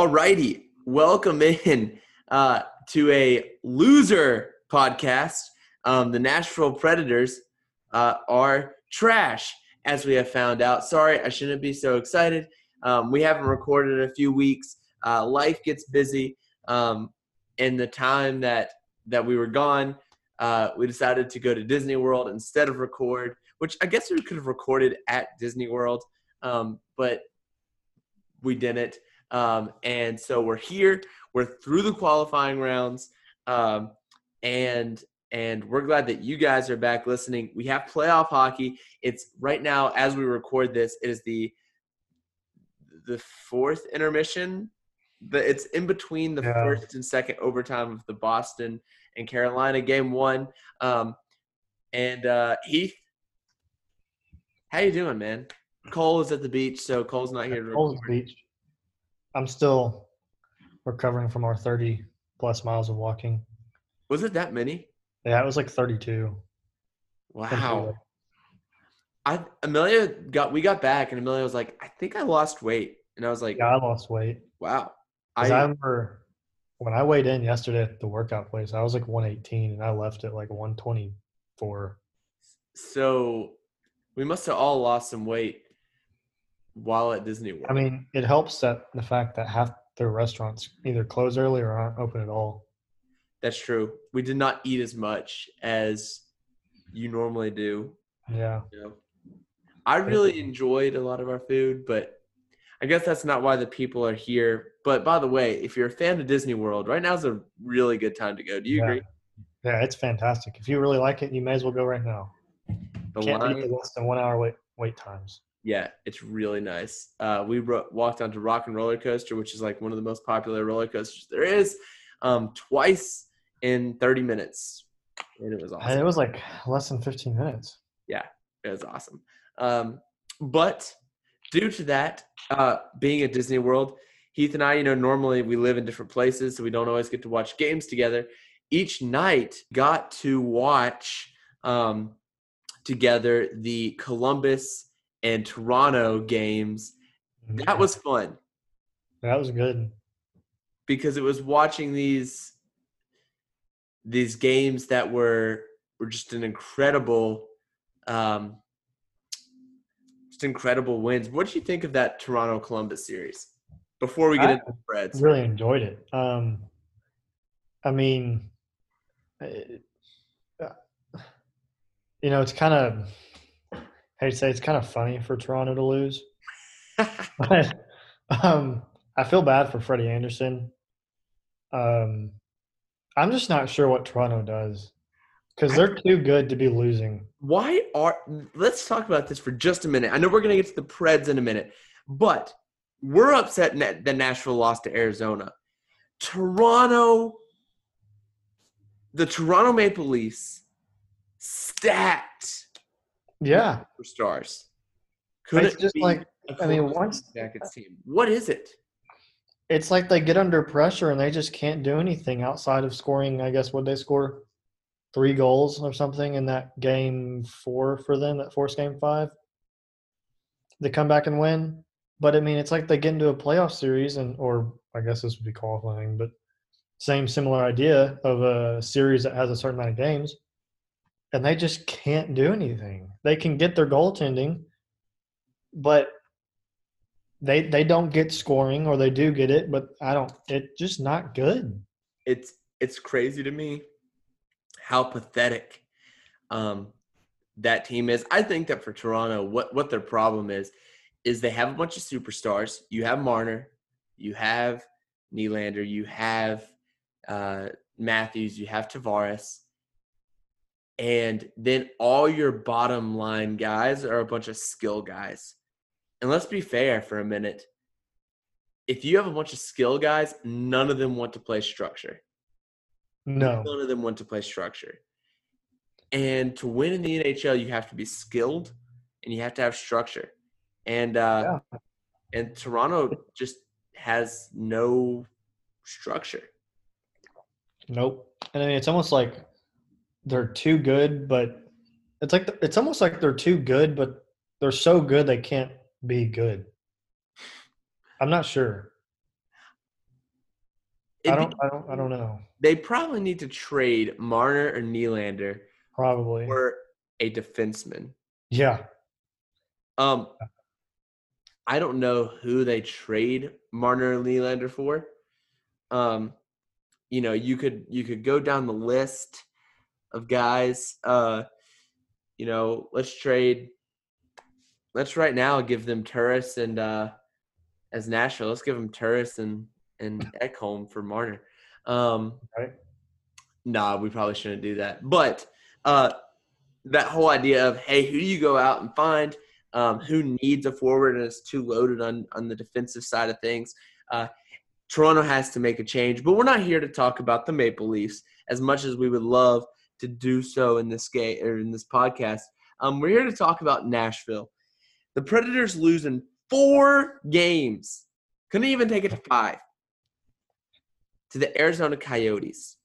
All righty. Welcome in uh, to a loser podcast. Um, the Nashville Predators uh, are trash, as we have found out. Sorry, I shouldn't be so excited. Um, we haven't recorded in a few weeks. Uh, life gets busy. Um, in the time that that we were gone, uh, we decided to go to Disney World instead of record, which I guess we could have recorded at Disney World, um, but we didn't. Um, and so we're here. We're through the qualifying rounds, um, and and we're glad that you guys are back listening. We have playoff hockey. It's right now as we record this. It is the the fourth intermission. But it's in between the Yeah. first and second overtime of the Boston and Carolina game one. Um, and uh, Heath, how you doing, man? Cole is at the beach, so Cole's not here to Coles. Beach. I'm still recovering from our 30 plus miles of walking. Was it that many? Yeah, it was like 32. Wow. I Amelia got we got back and Amelia was like, I think I lost weight. And I was like, Yeah, I lost weight. Wow. I, I, remember when I weighed in yesterday at the workout place, I was like 118 and I left at like 124. so we must have all lost some weight while at Disney World. I mean, it helps that the fact that half their restaurants either close early or aren't open at all. That's true. We did not eat as much as you normally do. Yeah. You know? I really enjoyed a lot of our food, but I guess that's not why the people are here. But by the way, if you're a fan of Disney World, right now is a really good time to go. Do you Yeah. agree? Yeah, it's fantastic. If you really like it, you may as well go right now. The Can't beat the less than one hour wait wait times. Yeah, it's really nice. Uh, we ro- walked onto Rock and Roller Coaster, which is like one of the most popular roller coasters there is, um, twice in 30 minutes, and it was awesome. And it was like less than 15 minutes. Yeah, it was awesome. Um, but due to that, uh, being at Disney World, Heath and I, you know, normally we live in different places, so we don't always get to watch games together. Each night, got to watch um, together the Columbus and Toronto games. That was fun that was good. because it was watching these these games that were were just an incredible um just incredible wins. What did you think of that Toronto Columbus series? Before we get I- into the spreads. Really enjoyed it. Um, I mean, it- uh, you know, it's kind of hate to say it's kind of funny for Toronto to lose, but um, I feel bad for Freddie Andersen. Um, I'm just not sure what Toronto does because they're too good to be losing. Why are let's talk about this for just a minute. I know we're gonna get to the Preds in a minute, but we're upset that Nashville lost to Arizona. Toronto, the Toronto Maple Leafs, stacked Yeah, for stars. could it's just beat like I mean, once Jackets team. What is it? it's like they get under pressure and they just can't do anything outside of scoring. I guess would they score three goals or something in that game four for them that forced game five? They come back and win, but I mean it's like they get into a playoff series and or I guess this would be qualifying, but same similar idea of a series that has a certain amount of games, and they just can't do anything. They can get their goaltending, but they they don't get scoring or they do get it, but I don't. It's just not good. It's it's crazy to me how pathetic um, that team is. I think that for Toronto, what what their problem is is they have a bunch of superstars. You have Marner, you have Nylander, you have uh, Matthews, you have Tavares, and then all your bottom line guys are a bunch of skill guys. And let's be fair for a minute. If you have a bunch of skill guys, none of them want to play structure. No, None of them want to play structure. And to win in the NHL, you have to be skilled and you have to have structure. And uh, and Toronto just has no structure. nope. And I mean, it's almost like they're too good, but it's like it's almost like they're too good, but they're so good they can't be good. I'm not sure. I it'd don't, be- I don't, I don't know. they probably need to trade Marner or Nylander Probably. for a defenseman. Yeah. Um, I don't know who they trade Marner and Nylander for. Um, you know, you could you could go down the list of guys. Uh, you know, let's trade. Let's right now give them Turris and uh, as Nashville. Let's give them Turris and and Ekholm for Marner. Um, Right. Nah, we probably shouldn't do that. But uh, that whole idea of hey, who do you go out and find? Um, who needs a forward and is too loaded on on the defensive side of things? Uh, Toronto has to make a change, but we're not here to talk about the Maple Leafs as much as we would love to do so in this game or in this podcast. Um, we're here to talk about Nashville. The Predators losing four games, couldn't even take it to five, to the Arizona Coyotes.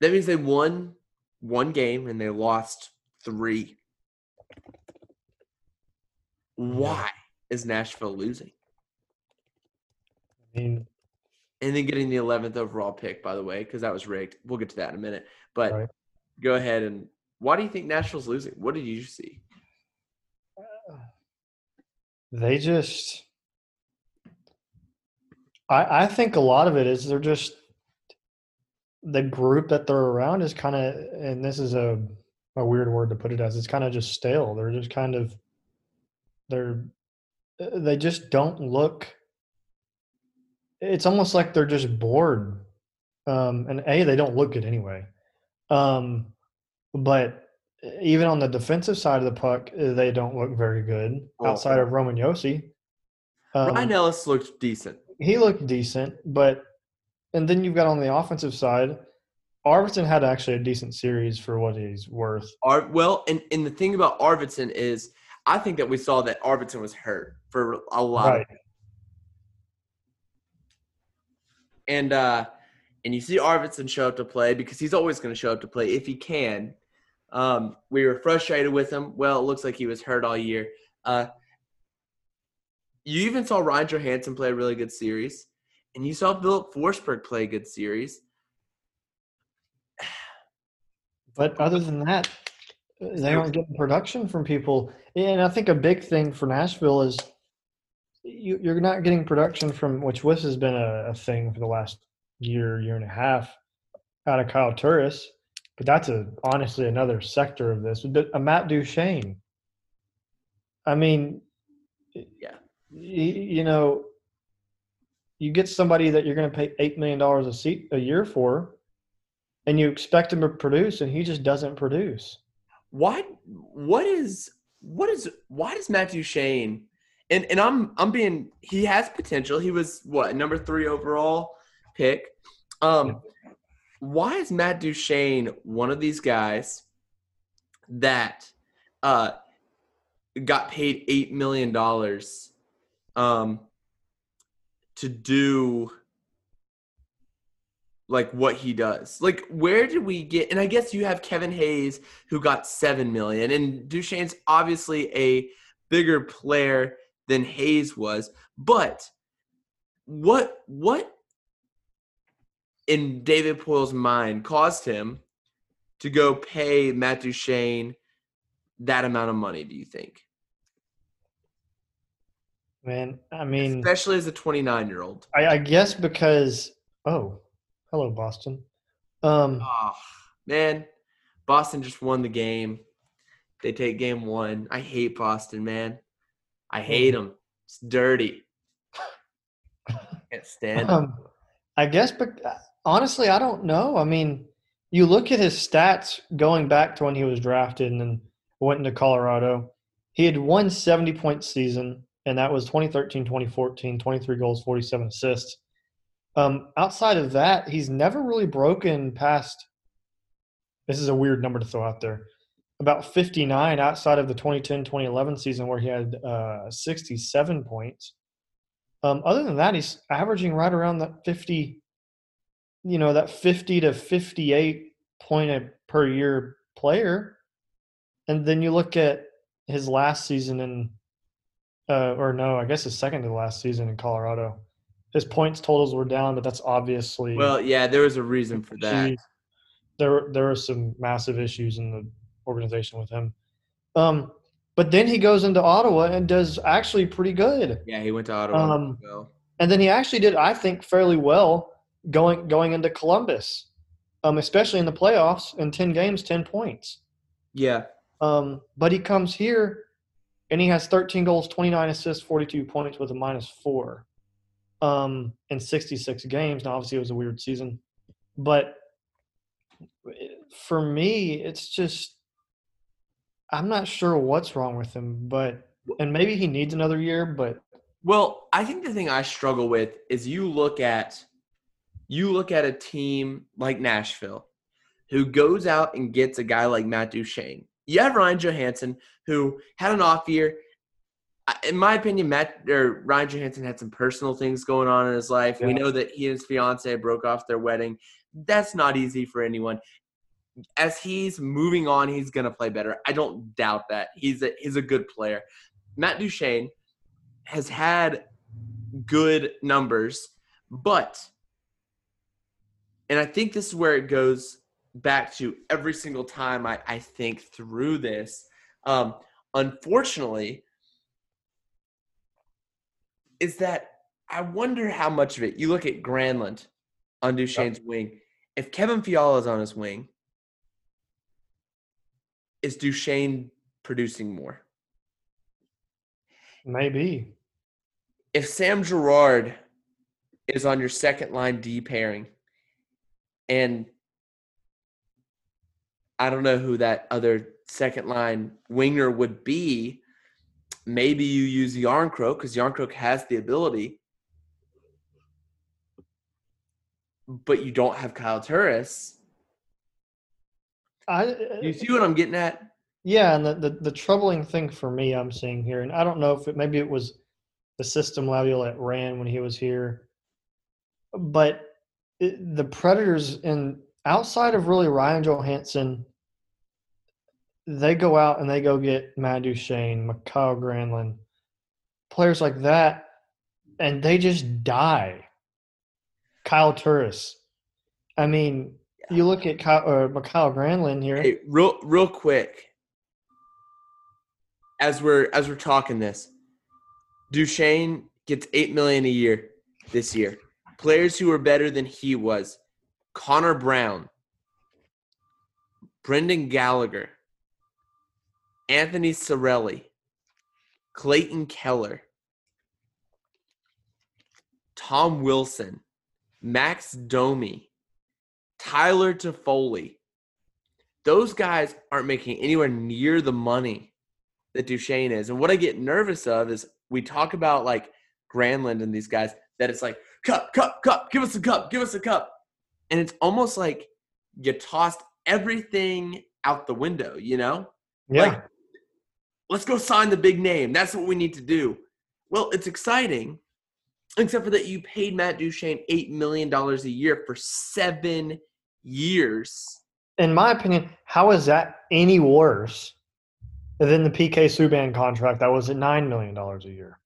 That means they won one game and they lost three. Why is Nashville losing? I mean, And then getting the 11th overall pick, by the way, because that was rigged. We'll get to that in a minute. But Right. go ahead and why do you think Nashville's losing? What did you see? they just. I I think a lot of it is they're just the group that they're around is kind of, and this is a a weird word to put it as. It's kind of just stale. They're just kind of they're they just don't look. It's almost like they're just bored. Um, and a they don't look good anyway. Um, but even on the defensive side of the puck, uh, they don't look very good Well, outside of Roman Josi. Um, Ryan Ellis looked decent. he looked decent, but and then you've got on the offensive side, Arvidsson had actually a decent series for what he's worth. Ar- well, and, and the thing about Arvidsson is I think that we saw that Arvidsson was hurt for a lot Right. of and uh and you see Arvidsson show up to play because he's always going to show up to play if he can. Um, we were frustrated with him. Well, it looks like he was hurt all year. Uh, you even saw Ryan Johansen play a really good series, and you saw Filip Forsberg play a good series. But other than that, they aren't getting production from people. And I think a big thing for Nashville is you, you're not getting production from which this has been a, a thing for the last year, year and a half out of Kyle Turris. But that's a honestly another sector of this. But A Matt Duchene. I mean, Yeah. you, you know, you get somebody that you're going to pay eight million dollars a seat a year for, and you expect him to produce, and he just doesn't produce. why what is what is why does Matt Duchene and and I'm I'm being he has potential. He was what number three overall pick. Um why is Matt Duchene one of these guys that uh got paid eight million dollars um to do like what he does. Like where did we get and I guess you have Kevin Hayes who got 7 million and Duchene's obviously a bigger player than Hayes was, but what what in David Poile's mind caused him to go pay Matt Duchene that amount of money, do you think? Man, I mean, Especially as a 29-year-old. I, I guess because oh, hello Boston. Um, Oh, man, Boston just won the game. They take game one. I hate Boston, man. I hate them. It's dirty. Can't stand 'em. um, I guess, but honestly, I don't know. I mean, you look at his stats going back to when he was drafted and then went into Colorado. He had one 70 point season, and that was 2013, 2014, 23 goals, 47 assists. Um, outside of that, he's never really broken past. This is a weird number to throw out there. About 59 outside of the 2010 2011 season where he had uh, 67 points. Um, other than that, he's averaging right around that 50, you know, that 50 to 58 point per year player. And then you look at his last season in, uh, or no, I guess his second to last season in Colorado. his points totals were down, but that's obviously Well, yeah, there was a reason for that. There, there are some massive issues in the organization with him. Um, but then he goes into Ottawa and does actually pretty good. Yeah, he went to Ottawa. Um. And then he actually did, I think, fairly well going going into Columbus, um, especially in the playoffs. In ten games, ten points. Yeah, Um, but he comes here, and he has 13 goals, 29 assists, 42 points with a minus four, um, in 66 games. Now, obviously, it was a weird season, but for me, it's just I'm not sure what's wrong with him, but and maybe he needs another year, but Well, I think the thing I struggle with is you look at you look at a team like Nashville who goes out and gets a guy like Matt Duchene. You have Ryan Johansen who had an off year. In my opinion, Matt or Ryan Johansen had some personal things going on in his life. We know that he and his fiance broke off their wedding. That's not easy for anyone. As he's moving on, he's gonna play better. I don't doubt that. He's a he's a good player. Matt Duchene has had good numbers, but and I think this is where it goes back to every single time I, I think through this. Um, unfortunately, is that I wonder how much of it you look at Granlund on Duchene's wing. If Kevin Fiala is on his wing, is Duchene producing more? maybe if Sam Girard is on your second line D pairing, and I don't know who that other second line winger would be, maybe you use Jarnkrok because Jarnkrok has the ability, but you don't have Kyle Turris. I You uh, see what I'm getting at? Yeah, and the, the, the troubling thing for me I'm seeing here, and I don't know if it maybe it was the system Laviolette ran when he was here, but it, the Predators in outside of really Ryan Johansen, they go out and they go get Matt Duchene, Mikael Granlund, players like that, and they just die. Kyle Turris. I mean, you look at Kyle, uh, or Mikael Granlund here. Hey, real real quick. As we're as we're talking this, Duchene gets eight million a year this year. Players who are better than he was: Connor Brown, Brendan Gallagher, Anthony Cirelli, Clayton Keller, Tom Wilson, Max Domi, Tyler Toffoli. Those guys aren't making anywhere near the money that Duchene is. And what I get nervous of is we talk about like Granlund and these guys that it's like cup, cup, cup, give us a cup, give us a cup. And it's almost like you tossed everything out the window, you know? yeah. Like, let's go sign the big name. That's what we need to do. Well, it's exciting, except for that you paid Matt Duchene $8 million a year for seven years. in my opinion, how is that any worse than the PK Subban contract that was at nine million dollars a year?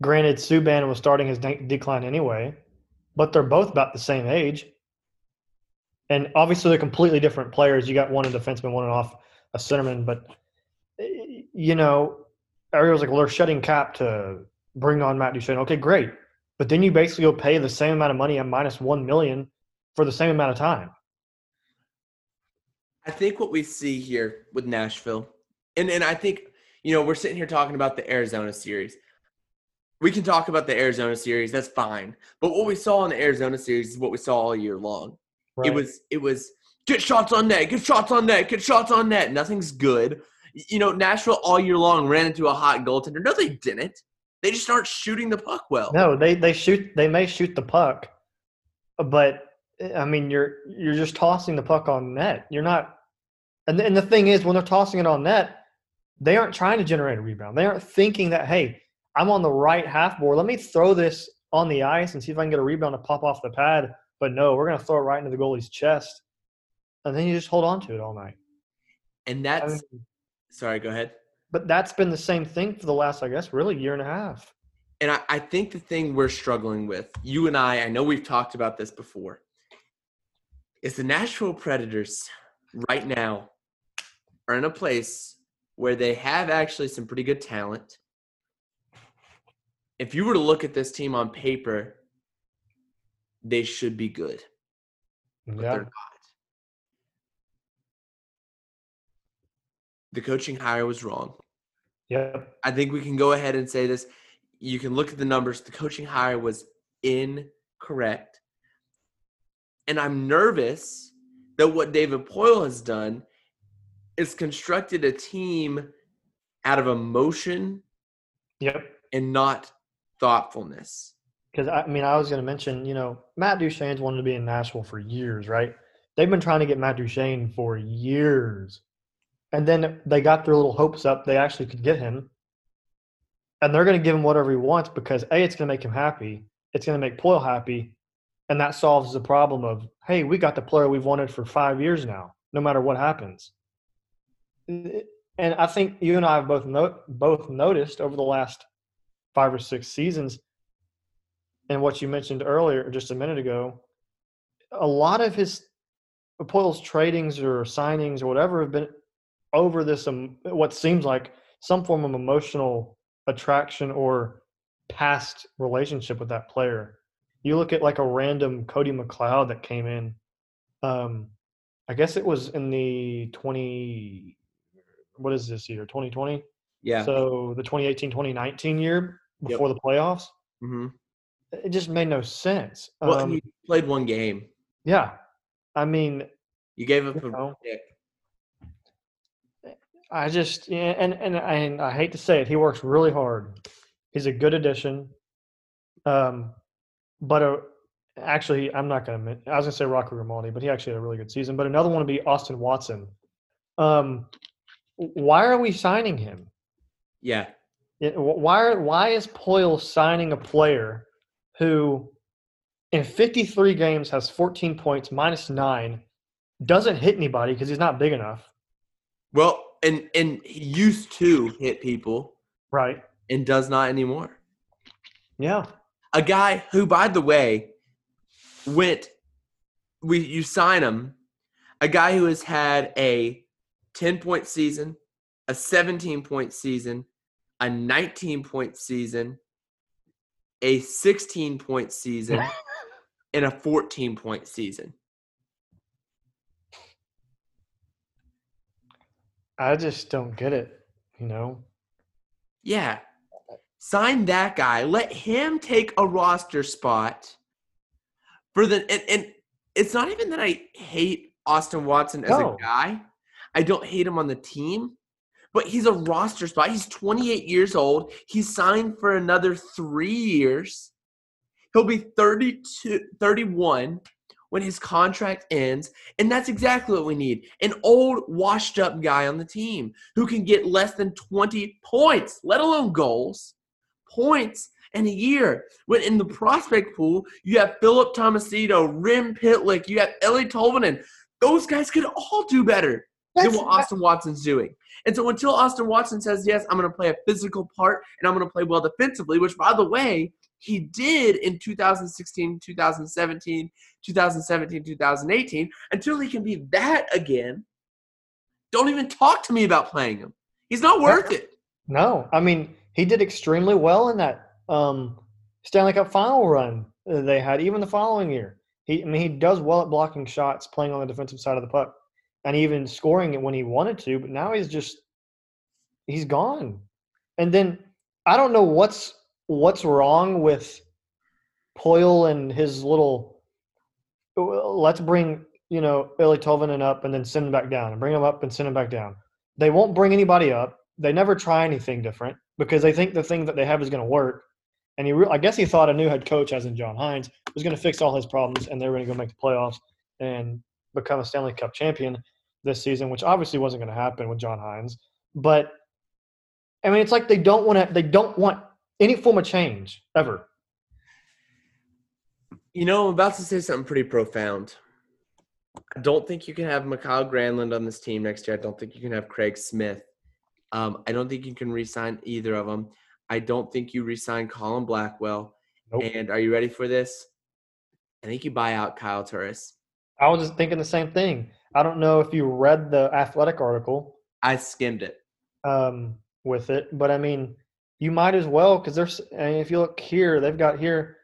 Granted, Subban was starting his de- decline anyway, but they're both about the same age, and obviously they're completely different players. You got one a defenseman, one in off a centerman, but eh, you know, everyone's like, "Well, they're shutting cap to bring on Matt Duchene." Okay, great, but then you basically go pay the same amount of money at minus one million for the same amount of time. I think what we see here with Nashville, and, and I think, you know, we're sitting here talking about the Arizona series. We can talk about the Arizona series, that's fine. But what we saw in the Arizona series is what we saw all year long. It was it was get shots on net, get shots on net, get shots on net. Nothing's good. You know, Nashville all year long ran into a hot goaltender. No, they didn't. They just aren't shooting the puck well. No, they they shoot. They may shoot the puck, but I mean, you're you're just tossing the puck on net. You're not. And the, and the thing is, when they're tossing it on net, they aren't trying to generate a rebound. They aren't thinking that, hey, I'm on the right half board. Let me throw this on the ice and see if I can get a rebound to pop off the pad. But no, we're going to throw it right into the goalie's chest, and then you just hold on to it all night. And I that's mean, sorry, go ahead. But that's been the same thing for the last, I guess, really year and a half. and I, I think the thing we're struggling with, you and I, I know we've talked about this before, is the Nashville Predators right now are in a place where they have actually some pretty good talent. If you were to look at this team on paper, they should be good, but Yeah. they're not. The coaching hire was wrong. Yep. I think we can go ahead and say this. You can look at the numbers. The coaching hire was incorrect. And I'm nervous that what David Poile has done is constructed a team out of emotion Yep. and not thoughtfulness. Because I mean, I was going to mention, you know, Matt Duchene's wanted to be in Nashville for years, right? They've been trying to get Matt Duchene for years, and then they got their little hopes up they actually could get him, and they're going to give him whatever he wants because a, it's going to make him happy, it's going to make Poile happy, and that solves the problem of hey, we got the player we've wanted for five years now, no matter what happens. And I think you and I have both both noticed over the last five or six seasons and what you mentioned earlier, just a minute ago, a lot of his Poile's tradings or signings or whatever have been over this um, what seems like some form of emotional attraction or past relationship with that player. You look at like a random Cody McLeod that came in. Um, I guess it was in the twenty. What is this year? Twenty twenty. Yeah. So the 2018-2019 year Yep. before the playoffs hmm it just made no sense. Well, Um, he played one game. yeah, I mean, You gave up you a pick. I just and and and I hate to say it, he works really hard. He's a good addition. Um, but uh actually, I'm not going to. I was going to say Rocco Grimaldi, but he actually had a really good season. But another one would be Austin Watson. Um, why are we signing him? Yeah. It, why are, why is Poile signing a player who in 53 games has 14 points minus 9 doesn't hit anybody because he's not big enough Well, and and he used to hit people right and does not anymore. yeah a guy who, by the way, went. We you sign him, a guy who has had a ten point season, a seventeen point season, a nineteen point season, a sixteen point season, and a fourteen point season. I just don't get it you know Yeah. Sign that guy. Let him take a roster spot for the and, and it's not even that I hate Austin Watson as No. a guy. I don't hate him on the team, but he's a roster spot. He's 28 years old. He's signed for another 3 years. He'll be 32 31 when his contract ends, and that's exactly what we need. An old washed up guy on the team who can get less than 20 points, let alone goals, points in a year. When in the prospect pool, you have Philip Tomasino, Rem Pitlick, you have Eeli Tolvanen. Those guys could all do better than what Austin Watson's doing. And so until Austin Watson says, yes, I'm going to play a physical part and I'm going to play well defensively, which, by the way, he did in 2016, 2017, 2017, 2018, until he can be that again, don't even talk to me about playing him. He's not worth it. no i mean he did extremely well in that um stanley cup final run they had even the following year he i mean he does well at blocking shots playing on the defensive side of the puck and even scoring it when he wanted to but now he's just he's gone and then i don't know what's what's wrong with Poile and his little let's bring you know Billy Tolvanen up and then send him back down and bring him up and send him back down. They won't bring anybody up. They never try anything different because they think the thing that they have is going to work. And he, re- I guess, he thought a new head coach, as in John Hynes, was going to fix all his problems and they were going to go make the playoffs and become a Stanley Cup champion this season, which obviously wasn't going to happen with John Hynes. But I mean, it's like they don't want to. They don't want any form of change ever. You know, I'm about to say something pretty profound. I don't think you can have Mikael Granlund on this team next year. I don't think you can have Craig Smith. Um, I don't think you can re-sign either of them. I don't think you resign Colin Blackwell. Nope. And are you ready for this? I think you buy out Kyle Turris. I was just thinking the same thing. I don't know if you read the athletic article I skimmed it. um, with it, but I mean, you might as well because there's. I mean, if you look here, they've got here.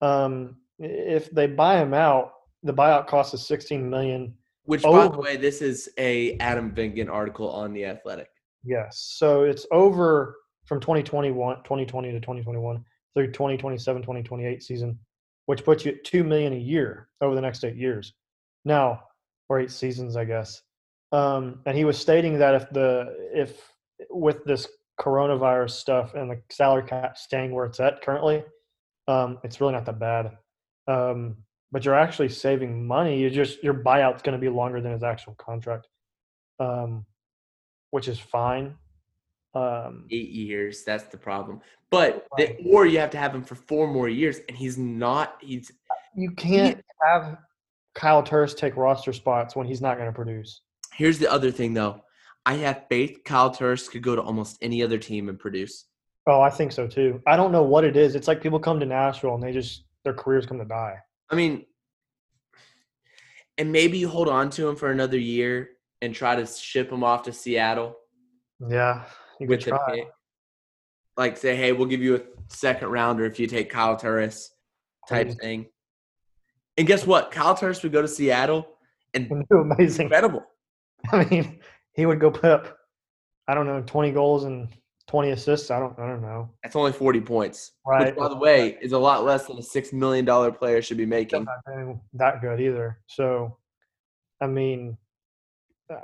Um, if they buy him out, the buyout cost is 16 million. Which, by the way, this is a Adam Vingan article on the Athletic. Yes, so it's over from 2021, 2020 to 2021 through 2027, 2028 season, which puts you at two million a year over the next eight years. Now, or eight seasons, I guess. Um, and he was stating that if the if with this coronavirus stuff and the salary cap staying where it's at currently, um, it's really not that bad. Um, but you're actually saving money. You just your buyout's going to be longer than his actual contract, um, which is fine. Um, Eight years. That's the problem. But the, or you have to have him for four more years, and he's not. He's you can't have Kyle Turris take roster spots when he's not going to produce. here's the other thing though. I have faith Kyle Turris could go to almost any other team and produce. Oh, I think so too. I don't know what it is. It's like people come to Nashville and they just their careers come to die. I mean, and maybe you hold on to him for another year and try to ship him off to Seattle Yeah, you could try. Like say, hey, we'll give you a second rounder if you take Kyle Turris, type thing. And guess what? Kyle Turris would go to Seattle and And do amazing. incredible. I mean, he would go put up, I don't know, twenty goals and twenty assists. I don't, I don't know. That's only forty points. Right. Which, by the way, is a lot less than a six million dollar player should be making. not that good either. So, I mean,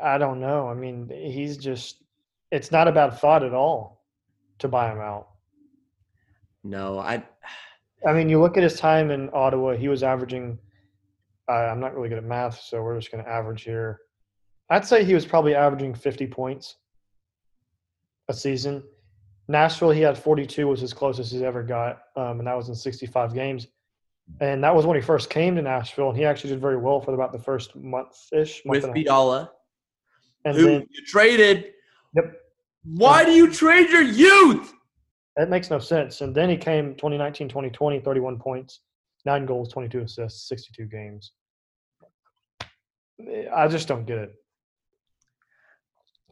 I don't know. I mean, he's just. It's not a bad thought at all to buy him out. No, I. I mean, you look at his time in Ottawa, he was averaging. Uh, I'm not really good at math, so we're just going to average here. I'd say he was probably averaging 50 points a season. Nashville, he had 42, was his closest he's ever got, um, and that was in 65 games. And that was when he first came to Nashville, and he actually did very well for about the first month ish. With Fiala, and who then, you traded. yep, Why do you trade your youth? that makes no sense. And then he came 2019, 2020, 31 points, nine goals, 22 assists, 62 games. I just don't get it.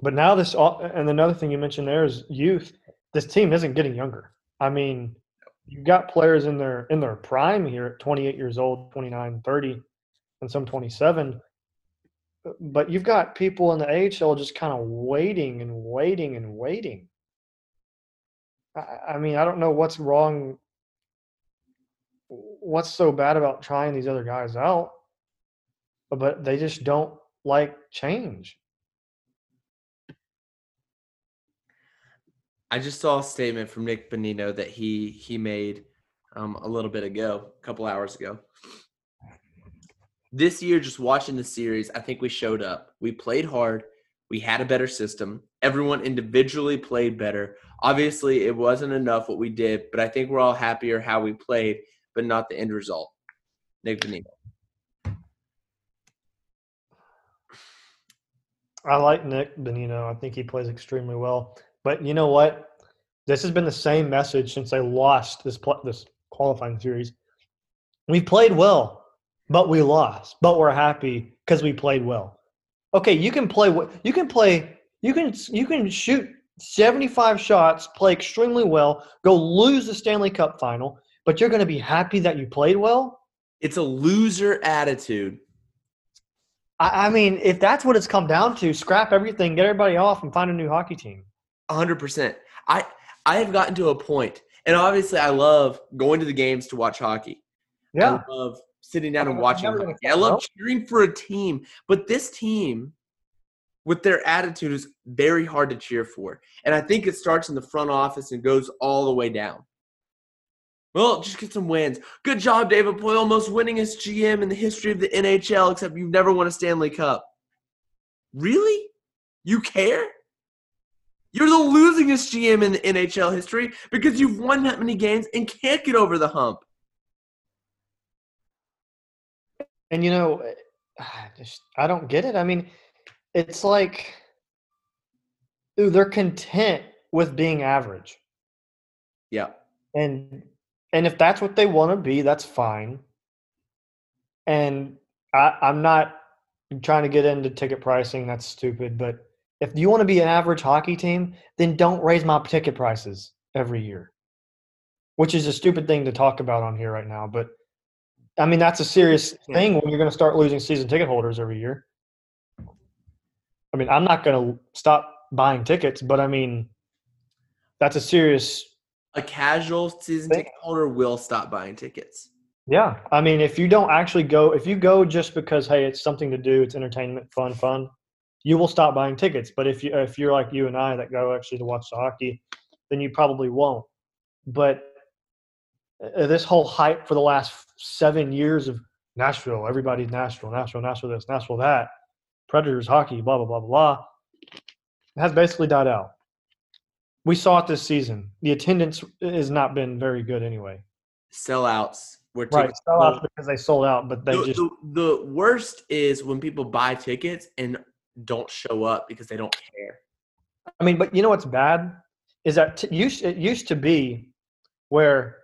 But now this, and another thing you mentioned there is youth. This team isn't getting younger. I mean, you've got players in their in their prime here at 28 years old, 29, 30, and some 27. But you've got people in the AHL just kind of waiting and waiting and waiting. I, I mean, I don't know what's wrong. What's so bad about trying these other guys out? But they just don't like change. I just saw a statement from Nick Bonino that he he made um, a little bit ago, a couple hours ago. This year, just watching the series, I think we showed up. We played hard. We had a better system. Everyone individually played better. Obviously, it wasn't enough what we did, but I think we're all happier how we played, but not the end result. Nick Bonino. I like Nick Bonino. I think he plays extremely well. But you know what? This has been the same message since I lost this pl- this qualifying series. We played well, but we lost. But we're happy because we played well. Okay, you can play you can play. You can you can shoot seventy five shots, play extremely well, go lose the Stanley Cup final, but you're going to be happy that you played well. It's a loser attitude. I, I mean, if that's what it's come down to, scrap everything, get everybody off, and find a new hockey team. Hundred percent. I I have gotten to a point, and obviously, I love going to the games to watch hockey. Yeah. I love sitting down and watching. hockey. I love cheering for a team, but this team, with their attitude, is very hard to cheer for. And I think it starts in the front office and goes all the way down. Well, just get some wins. Good job, David Poile, most winningest GM in the history of the NHL, except you've never won a Stanley Cup. Really? You care? You're the losingest GM in the NHL history because you've won that many games and can't get over the hump. And you know, I just I don't get it. I mean, it's like they're content with being average. Yeah. And and if that's what they want to be, that's fine. And I, I'm not trying to get into ticket pricing. That's stupid. But if you want to be an average hockey team, then don't raise my ticket prices every year, which is a stupid thing to talk about on here right now. But I mean, that's a serious thing when you're going to start losing season ticket holders every year. I mean, I'm not going to stop buying tickets, but I mean, that's a serious. A casual season Thing. ticket holder will stop buying tickets. Yeah, I mean, if you don't actually go, if you go just because hey, it's something to do, it's entertainment, fun, fun, you will stop buying tickets. But if you if you're like you and I that go actually to watch the hockey, then you probably won't. But uh, this whole hype for the last seven years of Nashville, everybody's Nashville, Nashville, Nashville, this, Nashville, that, Predators hockey, blah blah blah blah has basically died out. We saw it this season. The attendance has not been very good anyway. Sellouts. Where Right, tickets sell sold. out because they sold out, but they the, just the, the worst is when people buy tickets and don't show up because they don't care. I mean, but you know what's bad is that t- used it used to be where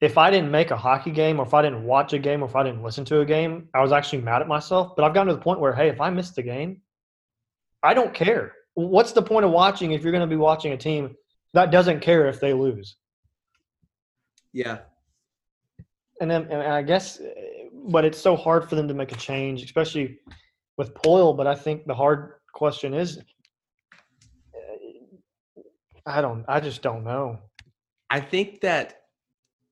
if I didn't make a hockey game or if I didn't watch a game or if I didn't listen to a game, I was actually mad at myself. But I've gotten to the point where hey, if I missed the game, I don't care. What's the point of watching if you're going to be watching a team that doesn't care if they lose? Yeah. And then and I guess, uh, but it's so hard for them to make a change, especially with Poile. But I think the hard question is, uh, I don't, I just don't know. I think that,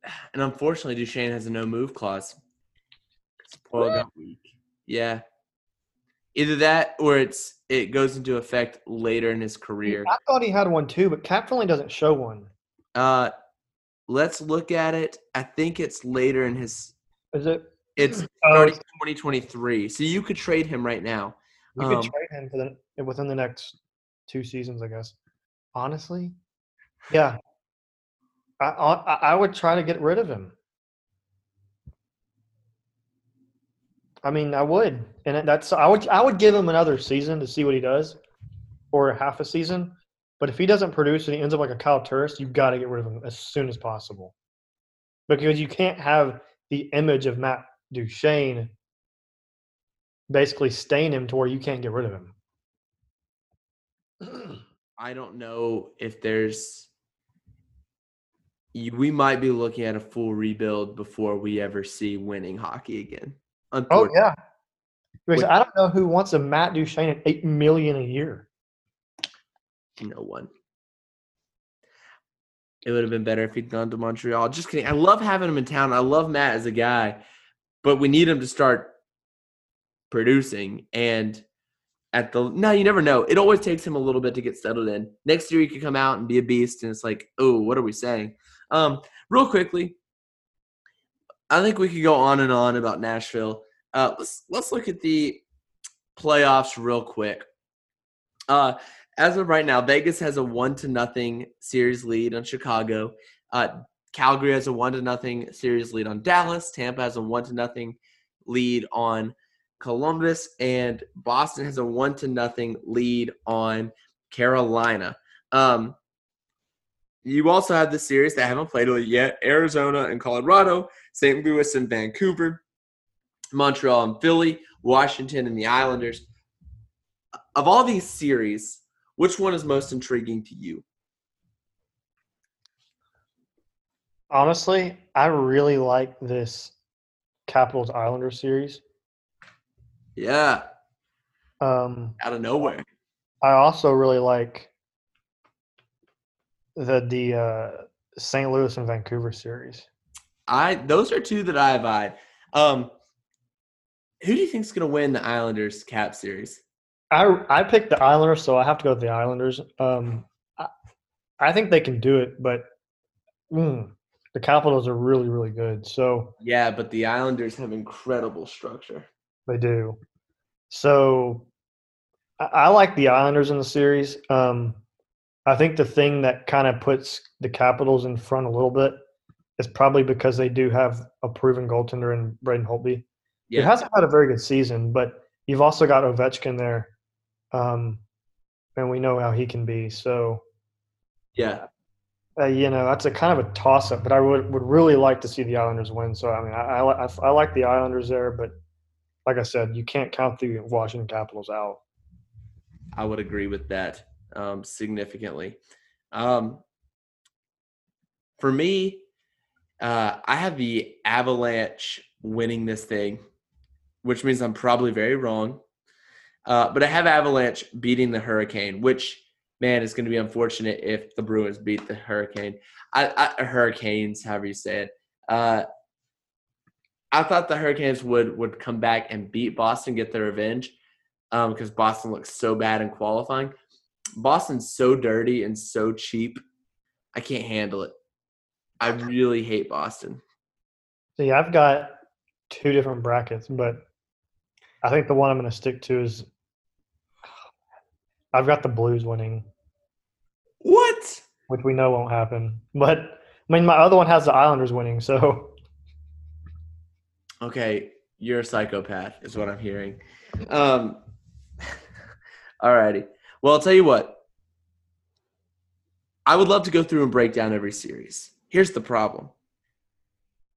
and unfortunately, Duchene has a no move clause. Poile got weak. Yeah. Either that or it's it goes into effect later in his career. I thought he had one too, but Cap Friendly doesn't show one. Uh, let's look at it. I think it's later in his. Is it? It's starting 2023, so you could trade him right now. You could Um, trade him for the within the next two seasons, I guess. Honestly, yeah. I, I I would try to get rid of him. I mean, I would, and that's I would I would give him another season to see what he does, or half a season. But if he doesn't produce and he ends up like a Kyle Turris, you've got to get rid of him as soon as possible, because you can't have the image of Matt Duchene basically stain him to where you can't get rid of him. I don't know if there's. We might be looking at a full rebuild before we ever see winning hockey again. Oh yeah. Because I don't know who wants a Matt Duchene at eight million a year. No one. It would have been better if he'd gone to Montreal. Just kidding. I love having him in town. I love Matt as a guy, but we need him to start producing. And at the no, you never know. It always takes him a little bit to get settled in. Next year he could come out and be a beast, and it's like, oh, what are we saying? Um, real quickly, I think we could go on and on about Nashville. Uh, let's let's look at the playoffs real quick. Uh, as of right now, Vegas has a one to nothing series lead on Chicago. Uh, Calgary has a one to nothing series lead on Dallas. Tampa has a one to nothing lead on Columbus, and Boston has a one to nothing lead on Carolina. Um, you also have the series that haven't played yet: Arizona and Colorado, St. Louis and Vancouver, Montreal and Philly, Washington and the Islanders. Of all these series, which one is most intriguing to you? Honestly, I really like this Capitals Islanders series. Yeah, Um, out of nowhere. I also really like the the uh, St. Louis and Vancouver series. I those are two that I've eyed. Um, who do you think's going to win the Islanders Cap series? I I picked the Islanders, so I have to go with the Islanders. Um, I, I think they can do it, but mm, the Capitals are really really good. So Yeah, but the Islanders have incredible structure. They do. So I, I like the Islanders in the series. Um, I think the thing that kind of puts the Capitals in front a little bit is probably because they do have a proven goaltender in Braden Holtby. He Yeah, hasn't had a very good season, but you've also got Ovechkin there, um, and we know how he can be. So yeah. Uh, you know, that's a kind of a toss up, but I would, would really like to see the Islanders win. So, I mean, I, I, I like the Islanders there, but like I said, you can't count the Washington Capitals out. I would agree with that um, significantly. Um, for me, uh, I have the Avalanche winning this thing, which means I'm probably very wrong. Uh, but I have Avalanche beating the Hurricane, which man it's going to be unfortunate if the Bruins beat the Hurricane. I, I Hurricanes, however you say it. Uh, I thought the Hurricanes would would come back and beat Boston, get their revenge, because um, Boston looks so bad in qualifying. Boston's so dirty and so cheap. I can't handle it. I really hate Boston. See, I've got two different brackets, but I think the one I'm going to stick to is I've got the Blues winning. Which we know won't happen. But I mean, my other one has the Islanders winning, so. Okay, you're a psychopath, is what I'm hearing. Um, alrighty. Well, I'll tell you what. I would love to go through and break down every series. Here's the problem.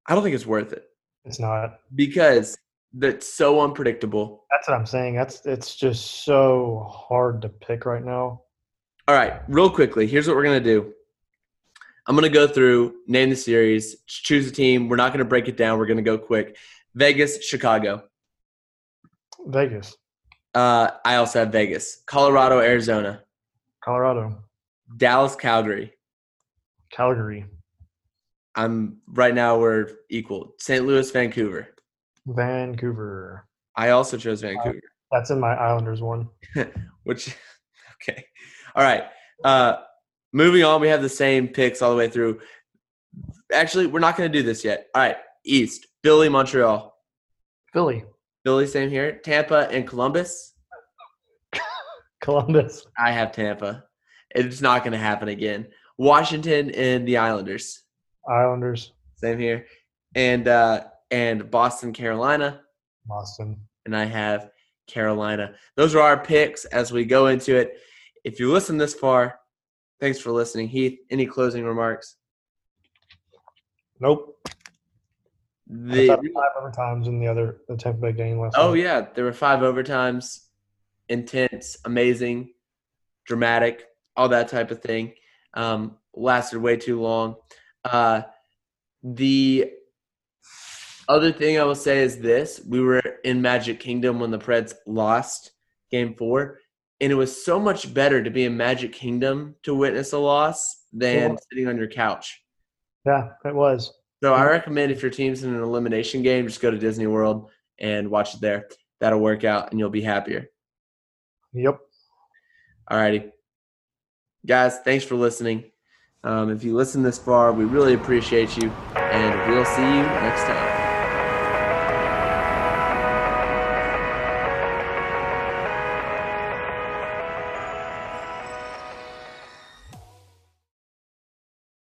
I don't think it's worth it. It's not because that's so unpredictable. That's what I'm saying. That's it's just so hard to pick right now. All right, real quickly, here's what we're gonna do. I'm gonna go through, name the series, choose a team. We're not gonna break it down. We're gonna go quick. Vegas, Chicago. Vegas. Uh, I also have Vegas. Colorado, Arizona. Colorado. Dallas, Calgary. Calgary. I'm right now we're equal. St. Louis, Vancouver. Vancouver. I also chose Vancouver. Uh, that's in my Islanders one. Which okay. All right. Uh moving on, we have the same picks all the way through. Actually, we're not gonna do this yet. All right, East. Philly, Montreal. Philly. Philly, same here. Tampa and Columbus. Columbus. I have Tampa. It's not going to happen again. Washington and the Islanders. Islanders. Same here. And uh, and Boston, Carolina. Boston. And I have Carolina. Those are our picks as we go into it. If you listen this far, thanks for listening. Heath, any closing remarks? Nope. The, five overtimes in the other the Tampa Bay game last. Oh night. yeah, there were five overtimes. Intense, amazing, dramatic, all that type of thing. Um, lasted way too long. Uh, the other thing I will say is this: we were in Magic Kingdom when the Preds lost Game Four, and it was so much better to be in Magic Kingdom to witness a loss than yeah. sitting on your couch. Yeah, it was. So I recommend if your team's in an elimination game, just go to Disney World and watch it there. That'll work out, and you'll be happier. Yep. All righty, guys. Thanks for listening. Um, if you listen this far, we really appreciate you, and we'll see you next time.